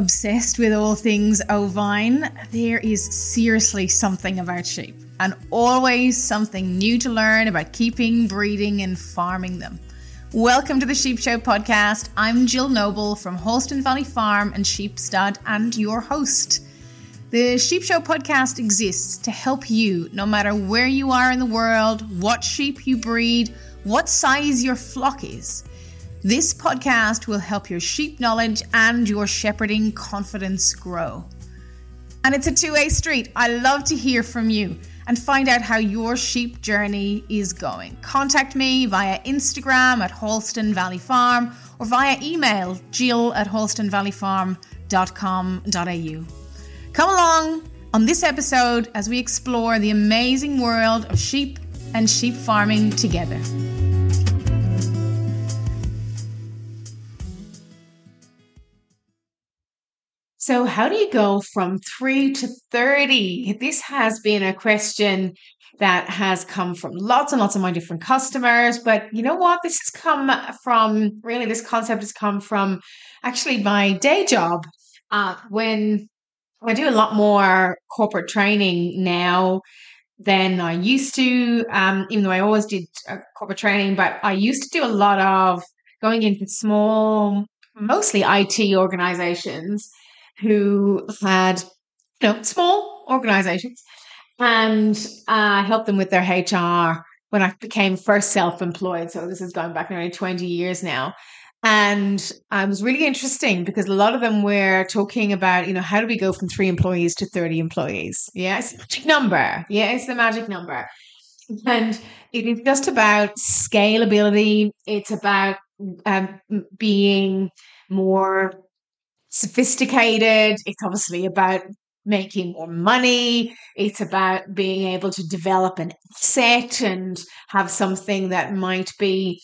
obsessed with all things ovine, there is seriously something about sheep and always something new to learn about keeping, breeding, and farming them. Welcome to the Sheep Show podcast. I'm Jill Noble from Holston Valley Farm and Sheepstud and your host. The Sheep Show podcast exists to help you, no matter where you are in the world, what sheep you breed, what size your flock is. This podcast will help your sheep knowledge and your shepherding confidence grow. And it's a two way street. I love to hear from you and find out how your sheep journey is going. Contact me via Instagram at Halston Valley Farm or via email jill at halstonvalleyfarm.com.au. Come along on this episode as we explore the amazing world of sheep and sheep farming together. So, how do you go from three to 30? This has been a question that has come from lots and lots of my different customers. But you know what? This has come from really, this concept has come from actually my day job. Uh, when I do a lot more corporate training now than I used to, um, even though I always did uh, corporate training, but I used to do a lot of going into small, mostly IT organizations who had you know small organizations and uh, helped them with their HR when I became first self-employed. So this is going back nearly 20 years now. And it was really interesting because a lot of them were talking about, you know, how do we go from three employees to 30 employees? Yeah, it's the magic number. Yeah, it's the magic number. And it is just about scalability. It's about um, being more sophisticated. It's obviously about making more money. It's about being able to develop an asset and have something that might be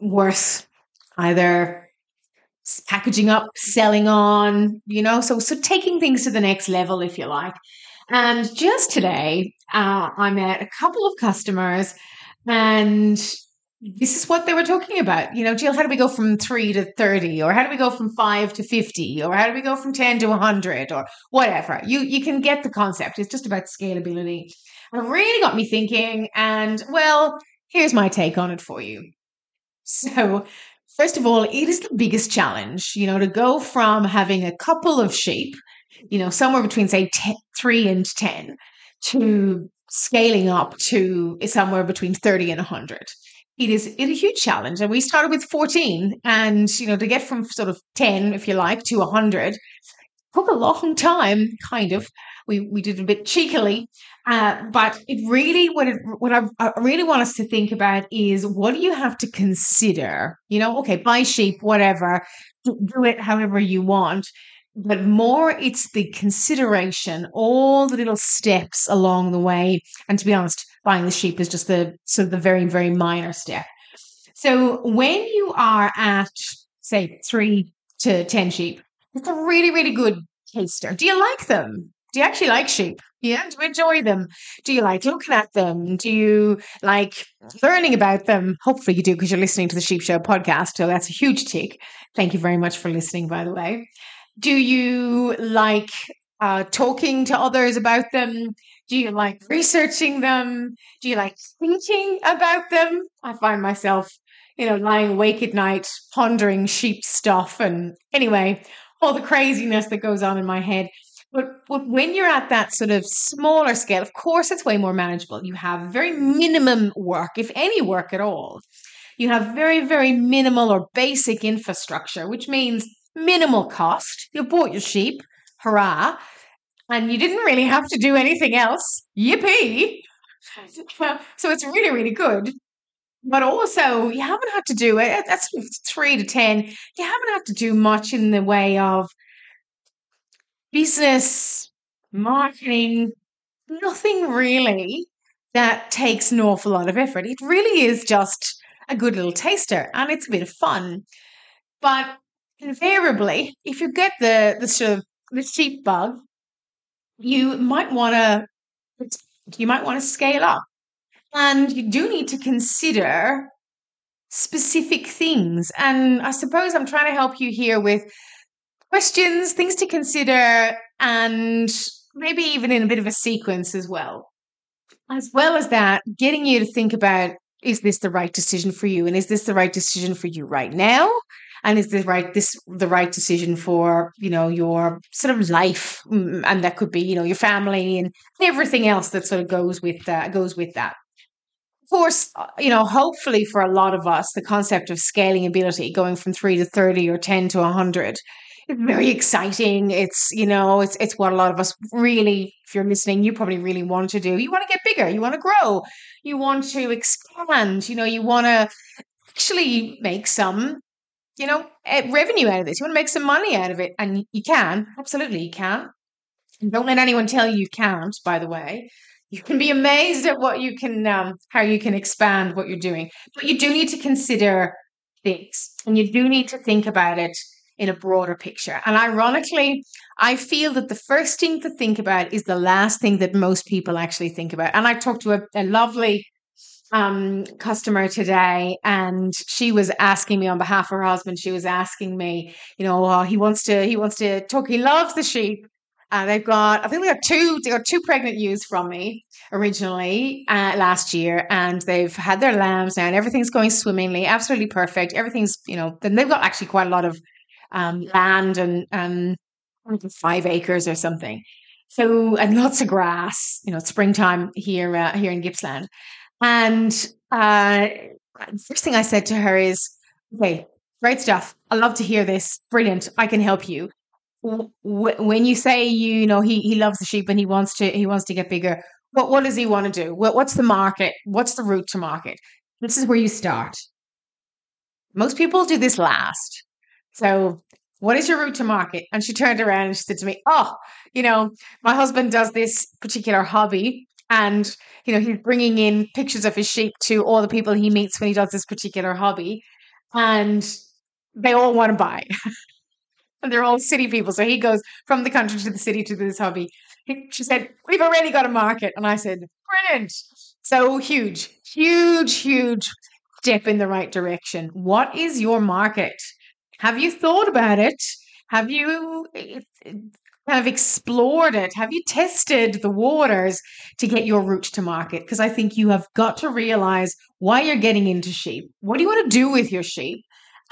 worth either packaging up, selling on, you know, so so taking things to the next level, if you like. And just today, uh, I met a couple of customers and Mm-hmm. this is what they were talking about. You know, Jill, how do we go from three to 30? Or how do we go from five to 50? Or how do we go from 10 to 100? Or whatever. You, you can get the concept. It's just about scalability. And it really got me thinking. And well, here's my take on it for you. So, first of all, it is the biggest challenge, you know, to go from having a couple of sheep, you know, somewhere between, say, 10, three and 10, to scaling up to somewhere between 30 and 100 it is it a huge challenge. And we started with 14. And, you know, to get from sort of 10, if you like, to 100 took a long time, kind of. We, we did a bit cheekily. Uh, but it really, what, it, what I, I really want us to think about is what do you have to consider? You know, okay, buy sheep, whatever, do it however you want but more it's the consideration, all the little steps along the way. And to be honest, buying the sheep is just the sort of the very, very minor step. So when you are at, say, three to 10 sheep, it's a really, really good taster. Do you like them? Do you actually like sheep? Yeah. Do you enjoy them? Do you like looking at them? Do you like learning about them? Hopefully you do because you're listening to the Sheep Show podcast. So that's a huge tick. Thank you very much for listening, by the way. Do you like uh, talking to others about them? Do you like researching them? Do you like thinking about them? I find myself, you know, lying awake at night pondering sheep stuff and anyway, all the craziness that goes on in my head. But, but when you're at that sort of smaller scale, of course, it's way more manageable. You have very minimum work, if any work at all. You have very, very minimal or basic infrastructure, which means minimal cost. You bought your sheep, hurrah, and you didn't really have to do anything else. Yippee! so it's really, really good. But also, you haven't had to do it. That's three to 10. You haven't had to do much in the way of business, marketing, nothing really that takes an awful lot of effort. It really is just a good little taster and it's a bit of fun. But invariably, if you get the the sort of the sheep bug, you might want to you might want to scale up, and you do need to consider specific things. And I suppose I'm trying to help you here with questions, things to consider, and maybe even in a bit of a sequence as well. As well as that, getting you to think about is this the right decision for you? And is this the right decision for you right now? And is this right this the right decision for, you know, your sort of life? Mm, and that could be, you know, your family and everything else that sort of goes with that goes with that. Of course, uh, you know, hopefully for a lot of us, the concept of scaling ability, going from three to 30 or 10 to 100, it's very exciting. It's, you know, it's it's what a lot of us really, if you're listening, you probably really want to do. You want to get bigger, you want to grow, you want to expand, you know, you want to actually make some, you know, revenue out of this. You want to make some money out of it. And you can, absolutely, you can. And don't let anyone tell you you can't, by the way. You can be amazed at what you can, um, how you can expand what you're doing. But you do need to consider things and you do need to think about it in a broader picture. And ironically, I feel that the first thing to think about is the last thing that most people actually think about. And I talked to a, a lovely um, customer today, and she was asking me on behalf of her husband. She was asking me, you know, oh, he wants to, he wants to talk. He loves the sheep. Uh, they've got, I think they got two, they got two pregnant ewes from me originally uh, last year, and they've had their lambs now, and everything's going swimmingly, absolutely perfect. Everything's, you know, then they've got actually quite a lot of um, land and um, five acres or something. So and lots of grass. You know, springtime here uh, here in Gippsland. And uh, first thing I said to her is, "Okay, great stuff. I love to hear this. Brilliant. I can help you." when you say you know he he loves the sheep and he wants to he wants to get bigger what what does he want to do what, what's the market what's the route to market this is where you start most people do this last so, what is your route to market? And she turned around and she said to me, Oh, you know, my husband does this particular hobby. And, you know, he's bringing in pictures of his sheep to all the people he meets when he does this particular hobby. And they all want to buy. and they're all city people. So he goes from the country to the city to this hobby. She said, We've already got a market. And I said, Brilliant. So huge, huge, huge step in the right direction. What is your market? Have you thought about it? Have you eh, kind of explored it? Have you tested the waters to get your route to market? Because I think you have got to realize why you're getting into sheep. What do you want to do with your sheep?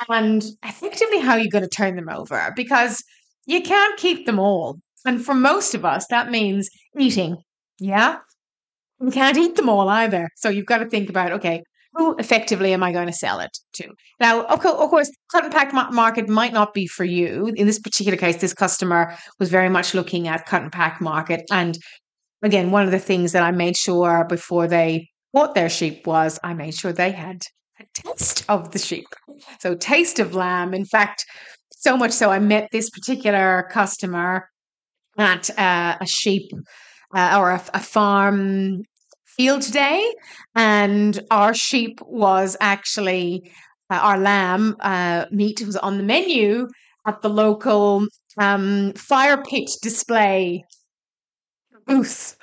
And effectively, how are you're going to turn them over because you can't keep them all. And for most of us, that means eating. Yeah. You can't eat them all either. So you've got to think about okay, who effectively am I going to sell it to? Now, of course, cut and pack market might not be for you. In this particular case, this customer was very much looking at cut and pack market. And again, one of the things that I made sure before they bought their sheep was I made sure they had a taste of the sheep. So, taste of lamb. In fact, so much so, I met this particular customer at uh, a sheep uh, or a, a farm field day, and our sheep was actually uh, our lamb uh, meat was on the menu at the local um, fire pit display booth.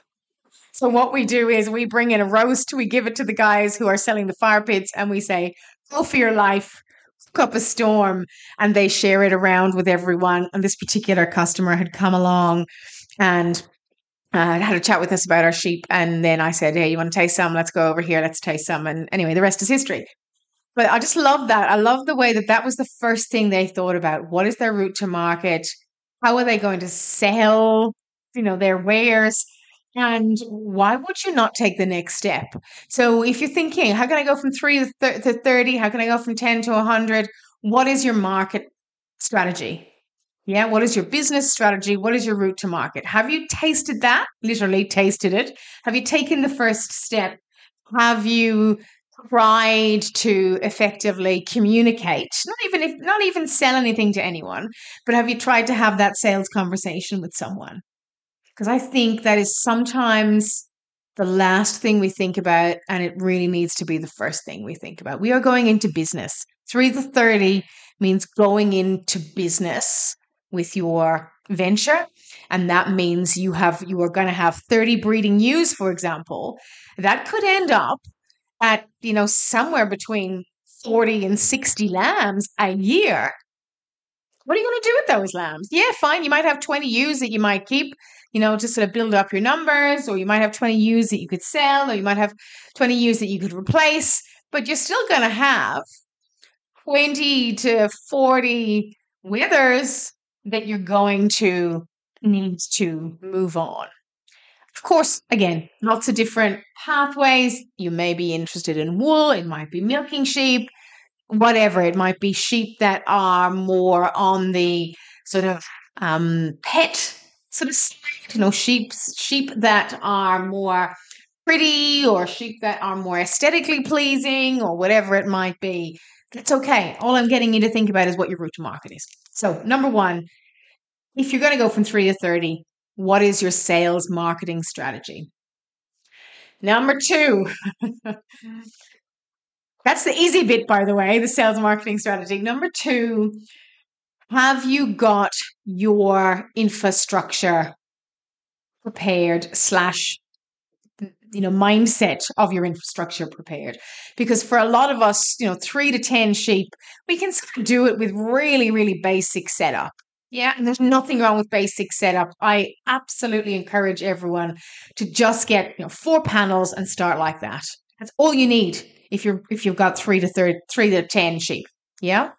So what we do is we bring in a roast, we give it to the guys who are selling the fire pits, and we say, "Go for your life." Cook up a storm and they share it around with everyone. And this particular customer had come along and uh, had a chat with us about our sheep. And then I said, Hey, you want to taste some? Let's go over here. Let's taste some. And anyway, the rest is history. But I just love that. I love the way that that was the first thing they thought about. What is their route to market? How are they going to sell, you know, their wares? And why would you not take the next step? So if you're thinking, how can I go from three to 30? How can I go from 10 to 100? What is your market strategy? Yeah. What is your business strategy? What is your route to market? Have you tasted that? Literally tasted it. Have you taken the first step? Have you tried to effectively communicate? Not even if not even sell anything to anyone, but have you tried to have that sales conversation with someone? Because I think that is sometimes the last thing we think about, and it really needs to be the first thing we think about. We are going into business. Three to 30 means going into business with your venture and that means you have you are going to have 30 breeding ewes for example that could end up at you know somewhere between 40 and 60 lambs a year what are you going to do with those lambs? Yeah, fine. You might have 20 ewes that you might keep, you know, to sort of build up your numbers, or you might have 20 ewes that you could sell, or you might have 20 ewes that you could replace, but you're still going to have 20 to 40 wethers that you're going to need to move on. Of course, again, lots of different pathways. You may be interested in wool, it might be milking sheep, whatever. It might be sheep that are more on the sort of um, pet sort of side, you know, sheep sheep that are more pretty or sheep that are more aesthetically pleasing or whatever it might be. That's okay. All I'm getting you to think about is what your route to market is. So, number one, if you're going to go from three to 30, what is your sales marketing strategy? Number two, that's the easy bit, by the way, the sales marketing strategy. Number two, have you got your infrastructure prepared slash you know mindset of your infrastructure prepared. Because for a lot of us you know 3 to 10 sheep we can do it with really really basic setup. Yeah and there's nothing wrong with basic setup. I absolutely encourage everyone to just get you know four panels and start like that. That's all you need if you're if you've got 3 to 3 3 to 10 sheep. Yeah?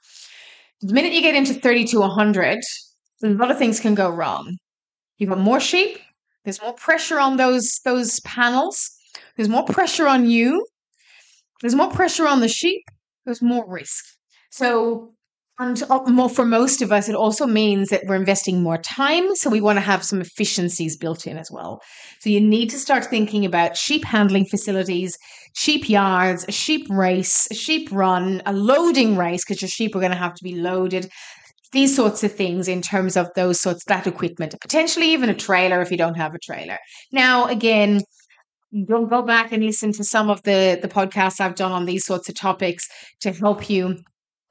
The minute you get into 30 to 100 a lot of things can go wrong. You've got more sheep there's more pressure on those those panels. There's more pressure on you. There's more pressure on the sheep. There's more risk. So, and uh, more for most of us, it also means that we're investing more time. So we want to have some efficiencies built in as well. So you need to start thinking about sheep handling facilities, sheep yards, a sheep race, a sheep run, a loading race because your sheep are going to have to be loaded these sorts of things in terms of those sorts that equipment potentially even a trailer if you don't have a trailer. Now again don't go back and listen to some of the the podcasts i've done on these sorts of topics to help you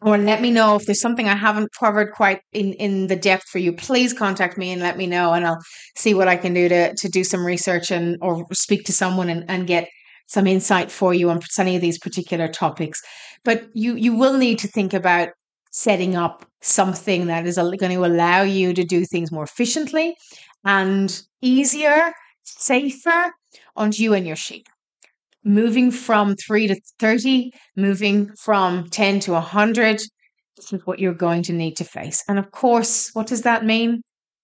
or let me know if there's something i haven't covered quite in in the depth for you. Please contact me and let me know and i'll see what i can do to to do some research and or speak to someone and, and get some insight for you on any of these particular topics. But you you will need to think about setting up something that is going to allow you to do things more efficiently and easier, safer on you and your sheep. Moving from 3 to 30, moving from 10 to 100, this is what you're going to need to face. And of course, what does that mean?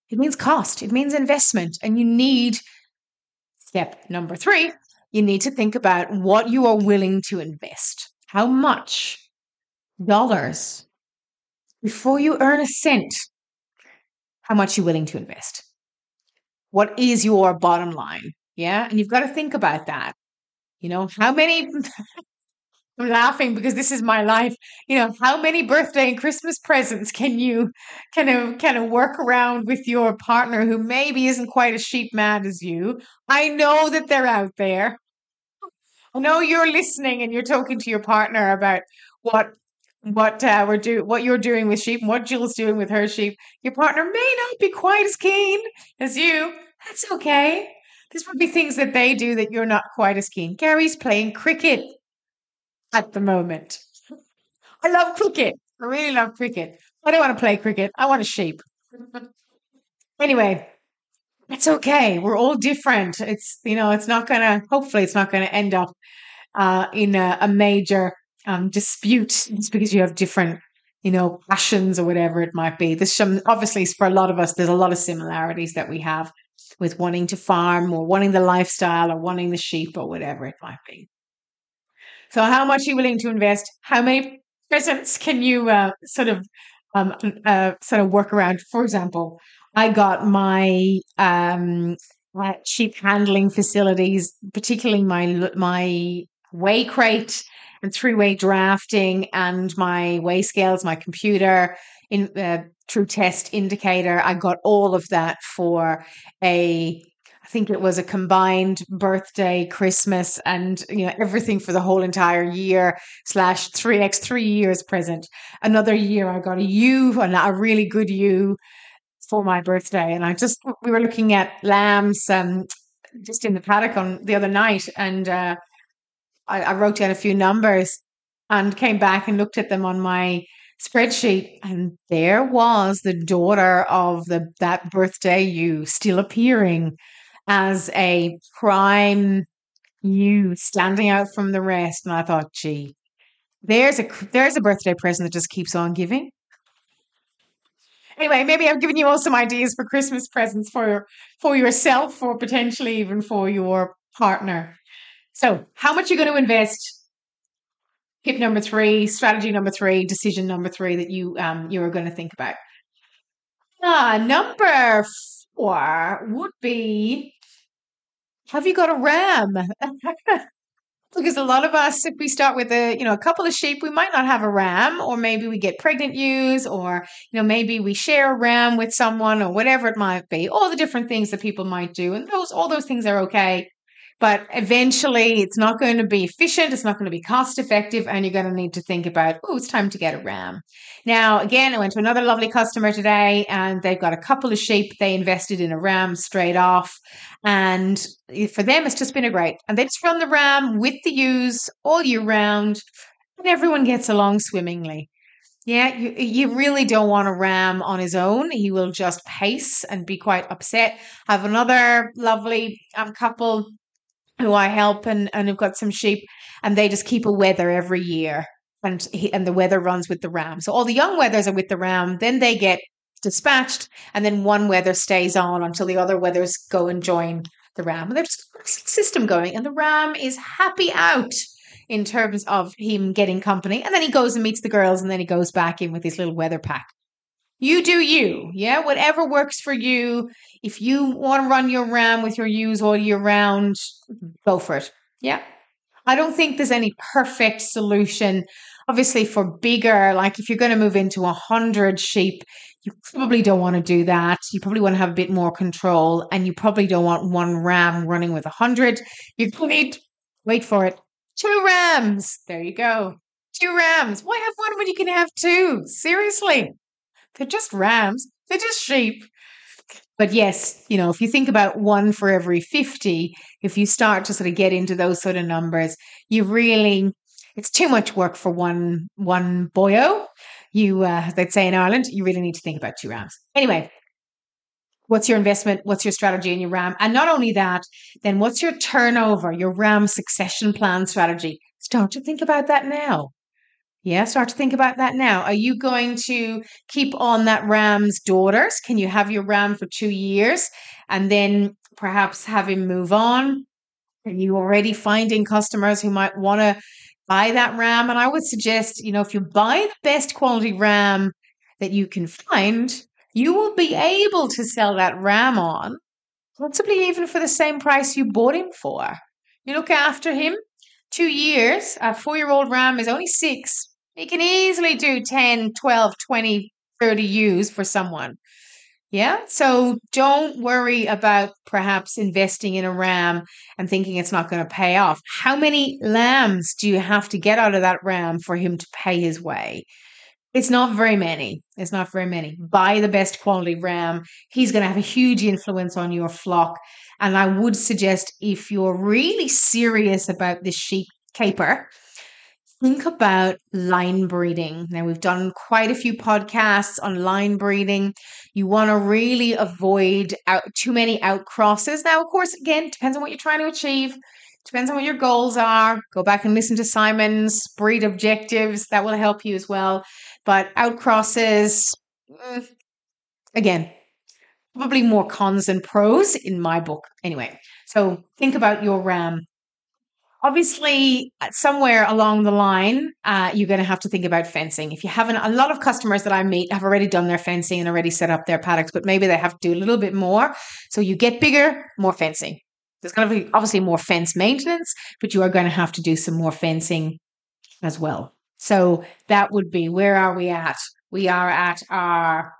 It means cost, it means investment. And you need step number three, you need to think about what you are willing to invest. How much dollars before you earn a cent, how much are you're willing to invest. What is your bottom line? Yeah. And you've got to think about that. You know, how many, I'm laughing because this is my life. You know, how many birthday and Christmas presents can you kind of kind of work around with your partner who maybe isn't quite as sheep mad as you? I know that they're out there. I know you're listening and you're talking to your partner about what what uh, we're do what you're doing with sheep and what Jill's doing with her sheep. Your partner may not be quite as keen as you. That's okay. There's probably things that they do that you're not quite as keen. Gary's playing cricket at the moment. I love cricket. I really love cricket. I don't want to play cricket. I want a sheep. anyway, it's okay. We're all different. It's you know, it's not gonna. Hopefully, it's not gonna end up uh, in a, a major um, dispute because you have different, you know, passions or whatever it might be. This obviously for a lot of us, there's a lot of similarities that we have with wanting to farm or wanting the lifestyle or wanting the sheep or whatever it might be. So, how much are you willing to invest? How many presents can you uh, sort of um, uh, sort of work around? For example, I got my um, sheep handling facilities, particularly my my weigh crate and three way drafting and my weigh scales, my computer in uh, Tru-Test indicator. I got all of that for a I think it was a combined birthday, Christmas, and you know everything for the whole entire year slash three x three years present. Another year, I got a ewe and a really good ewe for my birthday, and I just we were looking at lambs um just in the paddock on the other night, and uh, I, I wrote down a few numbers and came back and looked at them on my spreadsheet, and there was the daughter of the that birthday you still appearing as a prime ewe standing out from the rest. And I thought, gee, there's a there's a birthday present that just keeps on giving. Anyway, maybe I've given ewe all some ideas for Christmas presents for for yourself or potentially even for your partner. So, how much you're going to invest? Tip number three, strategy number three, decision number three that you um you are going to think about. Ah, number four would be have you got a ram? because a lot of us if we start with a you know a couple of sheep we might not have a ram or maybe we get pregnant ewes or you know maybe we share a ram with someone or whatever it might be all the different things that people might do and those all those things are okay but eventually, it's not going to be efficient, it's not going to be cost effective, and you're going to need to think about, oh, it's time to get a ram. Now, again, I went to another lovely customer today, and they've got a couple of sheep. They invested in a ram straight off. And for them, it's just been a great. And they just run the ram with the ewes all year round, and everyone gets along swimmingly. Yeah, you, you really don't want a ram on his own. He will just pace and be quite upset. I have another lovely um, couple who I help and, and have got some sheep and they just keep a wether every year and he, and the wether runs with the ram. So all the young wethers are with the ram, then they get dispatched and then one wether stays on until the other wethers go and join the ram. And there's a system going and the ram is happy out in terms of him getting company and then he goes and meets the girls and then he goes back in with his little wether pack. You do you. Yeah. Whatever works for you. If you want to run your ram with your ewes all year round, go for it. Yeah. I don't think there's any perfect solution. Obviously, for bigger, like if you're going to move into a hundred sheep, you probably don't want to do that. You probably want to have a bit more control, and you probably don't want one ram running with a hundred. You need wait for it. Two rams. There you go. Two rams. Why have one when you can have two? Seriously. They're just rams. They're just sheep. But yes, you know, if you think about one for every 50, if you start to sort of get into those sort of numbers, you really it's too much work for one one boyo. You uh they'd say in Ireland, you really need to think about two rams. Anyway, what's your investment? What's your strategy in your ram? And not only that, then what's your turnover, your ram succession plan strategy? Start to think about that now. Yeah, start to think about that now. Are you going to keep on that ram's daughters? Can you have your ram for two years and then perhaps have him move on? Are you already finding customers who might want to buy that ram? And I would suggest, you know, if you buy the best quality ram that you can find, you will be able to sell that ram on, possibly even for the same price you bought him for. You look after him, two years, a four year old ram is only six. He can easily do 10, 12, 20, 30 ewes for someone. Yeah. So don't worry about perhaps investing in a ram and thinking it's not going to pay off. How many lambs do you have to get out of that ram for him to pay his way? It's not very many. It's not very many. Buy the best quality ram. He's going to have a huge influence on your flock. And I would suggest if you're really serious about this sheep caper, think about line breeding. Now, we've done quite a few podcasts on line breeding. You want to really avoid out, too many outcrosses. Now, of course, again, depends on what you're trying to achieve. Depends on what your goals are. Go back and listen to Simon's breed objectives. That will help you as well. But outcrosses, mm, again, probably more cons than pros in my book. Anyway, so think about your ram obviously uh, somewhere along the line uh, you're going to have to think about fencing. If you haven't a lot of customers that i meet have already done their fencing and already set up their paddocks but maybe they have to do a little bit more. So you get bigger more fencing. There's going to be obviously more fence maintenance but you are going to have to do some more fencing as well. So that would be where are we at? We are at our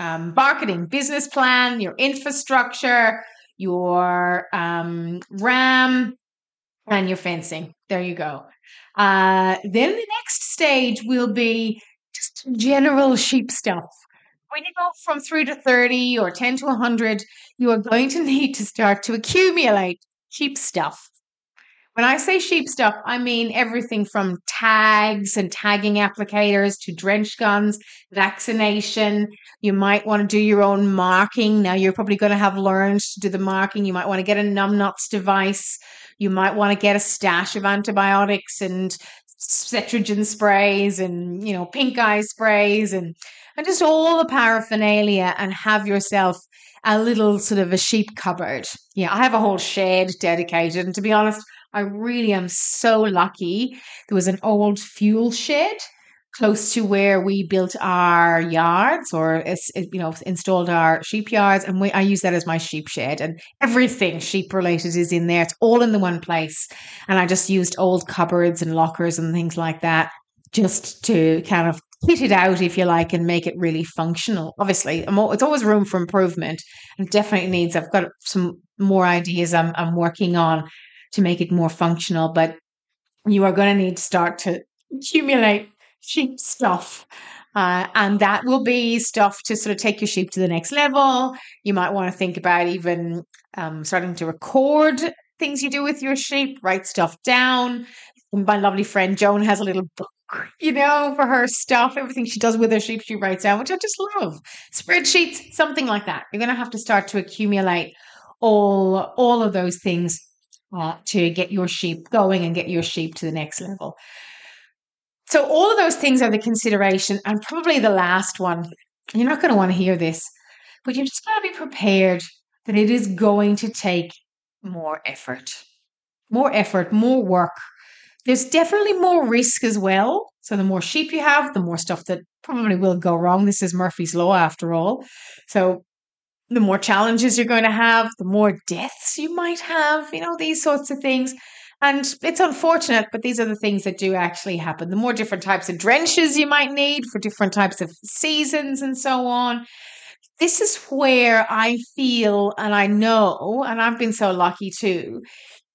um, marketing business plan your infrastructure your um, ram and your fencing. There you go. Uh, then the next stage will be just general sheep stuff. When you go from three to 30 or 10 to 100, you are going to need to start to accumulate sheep stuff. When I say sheep stuff, I mean everything from tags and tagging applicators to drench guns, vaccination. You might want to do your own marking. Now, you're probably going to have learned to do the marking. You might want to get a NumNuts device. You might want to get a stash of antibiotics and Cetrigen sprays and, you know, pink eye sprays and, and just all the paraphernalia and have yourself a little sort of a sheep cupboard. Yeah, I have a whole shed dedicated. And to be honest, I really am so lucky. There was an old fuel shed close to where we built our yards or you know installed our sheep yards. And we, I use that as my sheep shed and everything sheep related is in there. It's all in the one place. And I just used old cupboards and lockers and things like that just to kind of fit it out if you like and make it really functional. Obviously it's always room for improvement and definitely needs I've got some more ideas I'm, I'm working on to make it more functional. But you are going to need to start to accumulate sheep stuff. Uh, and that will be stuff to sort of take your sheep to the next level. You might want to think about even um, starting to record things you do with your sheep, write stuff down. My lovely friend Joan has a little book, you know, for her stuff, everything she does with her sheep, she writes down, which I just love. Spreadsheets, something like that. You're going to have to start to accumulate all all of those things uh, to get your sheep going and get your sheep to the next level. So, all of those things are the consideration. And probably the last one, you're not going to want to hear this, but you're just going to be prepared that it is going to take more effort, more effort, more work. There's definitely more risk as well. So, the more sheep you have, the more stuff that probably will go wrong. This is Murphy's Law after all. So, the more challenges you're going to have, the more deaths you might have, you know, these sorts of things. And it's unfortunate, but these are the things that do actually happen. The more different types of drenches you might need for different types of seasons and so on. This is where I feel and I know, and I've been so lucky too,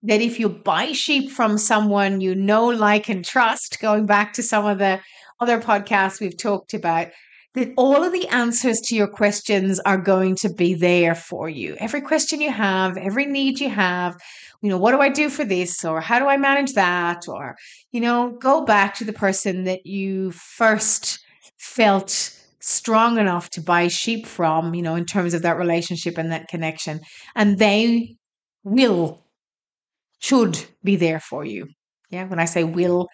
that if you buy sheep from someone you know, like, and trust, going back to some of the other podcasts we've talked about, that all of the answers to your questions are going to be there for you. Every question you have, every need you have, you know, what do I do for this? Or how do I manage that? Or, you know, go back to the person that you first felt strong enough to buy sheep from, you know, in terms of that relationship and that connection. And they will, should be there for you. Yeah. When I say will,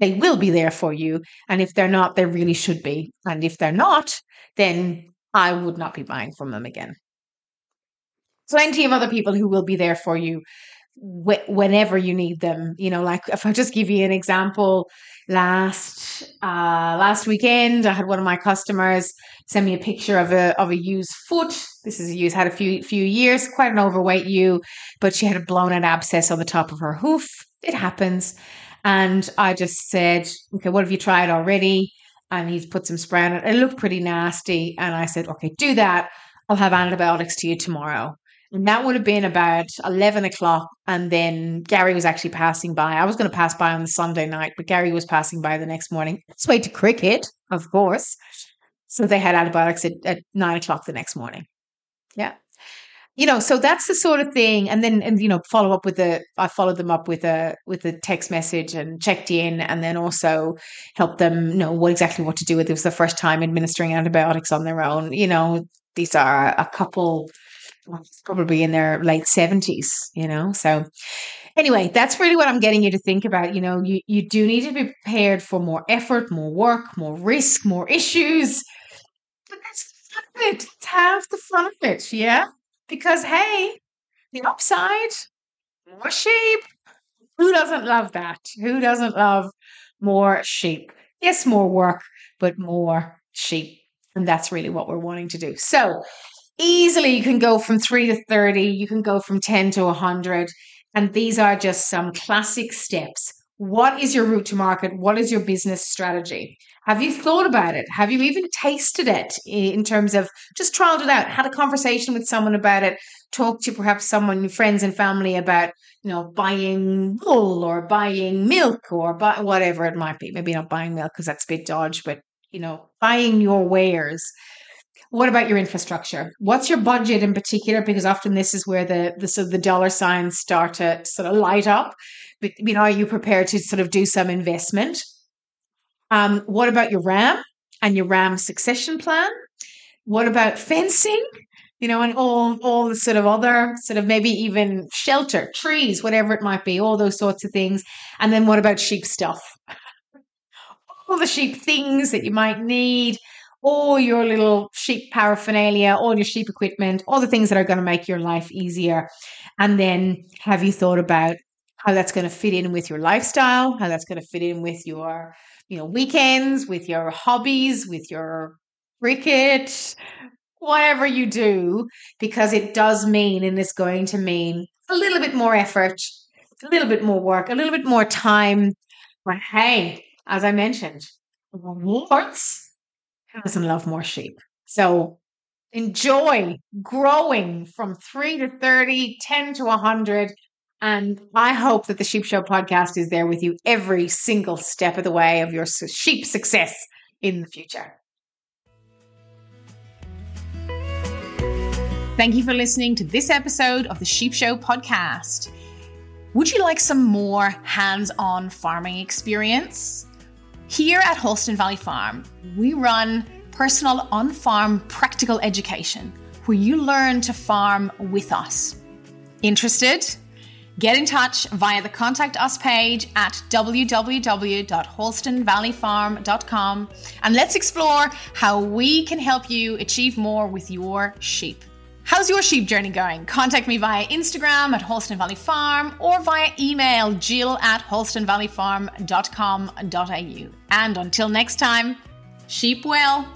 they will be there for you. And if they're not, they really should be. And if they're not, then I would not be buying from them again. Plenty of other people who will be there for you wh- whenever you need them. You know, like if I just give you an example, last uh, last weekend I had one of my customers send me a picture of a of a ewe's foot. This is a ewe's had a few few years, quite an overweight ewe, but she had a blown out abscess on the top of her hoof. It happens. And I just said, okay, what have you tried already? And he's put some spray on it. It looked pretty nasty. And I said, okay, do that. I'll have antibiotics to you tomorrow. And that would have been about 11 o'clock. And then Gary was actually passing by. I was going to pass by on the Sunday night, but Gary was passing by the next morning. It's way to cricket, of course. So they had antibiotics at, at nine o'clock the next morning. Yeah you know so that's the sort of thing. And then and you know follow up with the i followed them up with a with a text message and checked in and then also helped them know what exactly what to do with it. Was the first time administering antibiotics on their own. You know these are a couple probably in their late 70s you know? So anyway that's really what i'm getting you to think about. You know you, you do need to be prepared for more effort more work more risk more issues. But that's it. Half the fun of it, yeah. Because, hey, the upside, more sheep. Who doesn't love that? Who doesn't love more sheep? Yes, more work, but more sheep. And that's really what we're wanting to do. So, easily you can go from 3 to 30, you can go from 10 to 100. And these are just some classic steps. What is your route to market? What is your business strategy? Have you thought about it? Have you even tasted it in terms of just trialed it out, had a conversation with someone about it, talked to perhaps someone, friends and family about, you know, buying wool or buying milk or buy, whatever it might be. Maybe not buying milk because that's a bit dodge, but, you know, buying your wares. What about your infrastructure? What's your budget in particular? Because often this is where the the, so the dollar signs start to sort of light up but you know, are you prepared to sort of do some investment? Um, what about your ram and your ram succession plan? What about fencing? You know, and all all the sort of other sort of maybe even shelter, trees, whatever it might be, all those sorts of things. And then what about sheep stuff? all the sheep things that you might need, all your little sheep paraphernalia, all your sheep equipment, all the things that are going to make your life easier. And then have you thought about how that's going to fit in with your lifestyle, how that's going to fit in with your, you know, weekends, with your hobbies, with your cricket, whatever you do, because it does mean and it's going to mean a little bit more effort, a little bit more work, a little bit more time. But hey, as I mentioned, rewards doesn't love more sheep? So enjoy growing from three to 30, 10 to 100. And I hope that the Sheep Show podcast is there with you every single step of the way of your sheep success in the future. Thank you for listening to this episode of the Sheep Show podcast. Would you like some more hands on farming experience? Here at Holston Valley Farm, we run personal on farm practical education where you learn to farm with us. Interested? Get in touch via the Contact Us page at www.holstonvalleyfarm.com and let's explore how we can help you achieve more with your sheep. How's your sheep journey going? Contact me via Instagram at Holston Valley Farm or via email jill at holstonvalleyfarm.com.au. And until next time, sheep well.